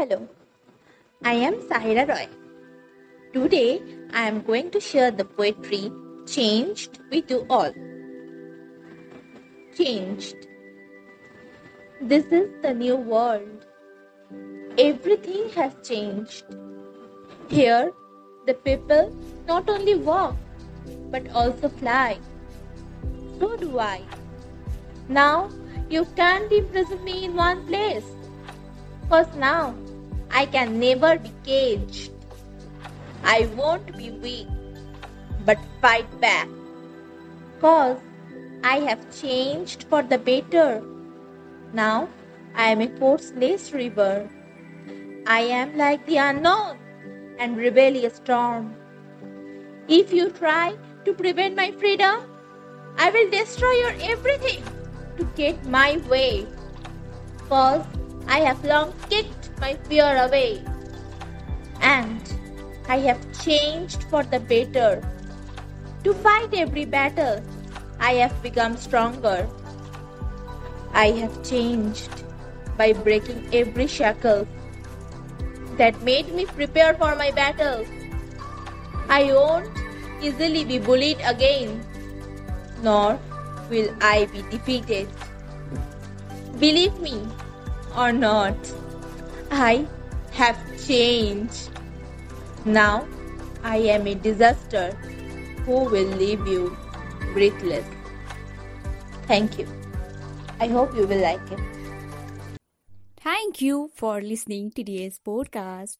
Hello, I am Sahira Roy. Today I am going to share the poetry Changed We Do All. Changed. This is the new world. Everything has changed. Here, the people not only walk but also fly. So do I. Now, you can't imprison me in one place. Cause now, I can never be caged. I won't be weak, but fight back. Cause I have changed for the better. Now I am a forceless river. I am like the unknown and rebellious storm. If you try to prevent my freedom, I will destroy your everything to get my way. Cause I have long kicked my fear away. And I have changed for the better. To fight every battle, I have become stronger. I have changed by breaking every shackle that made me prepare for my battle. I won't easily be bullied again, nor will I be defeated. Believe me or not, I have changed. Now I am a disaster who will leave you breathless. Thank you. I hope you will like it. Thank you for listening to today's podcast.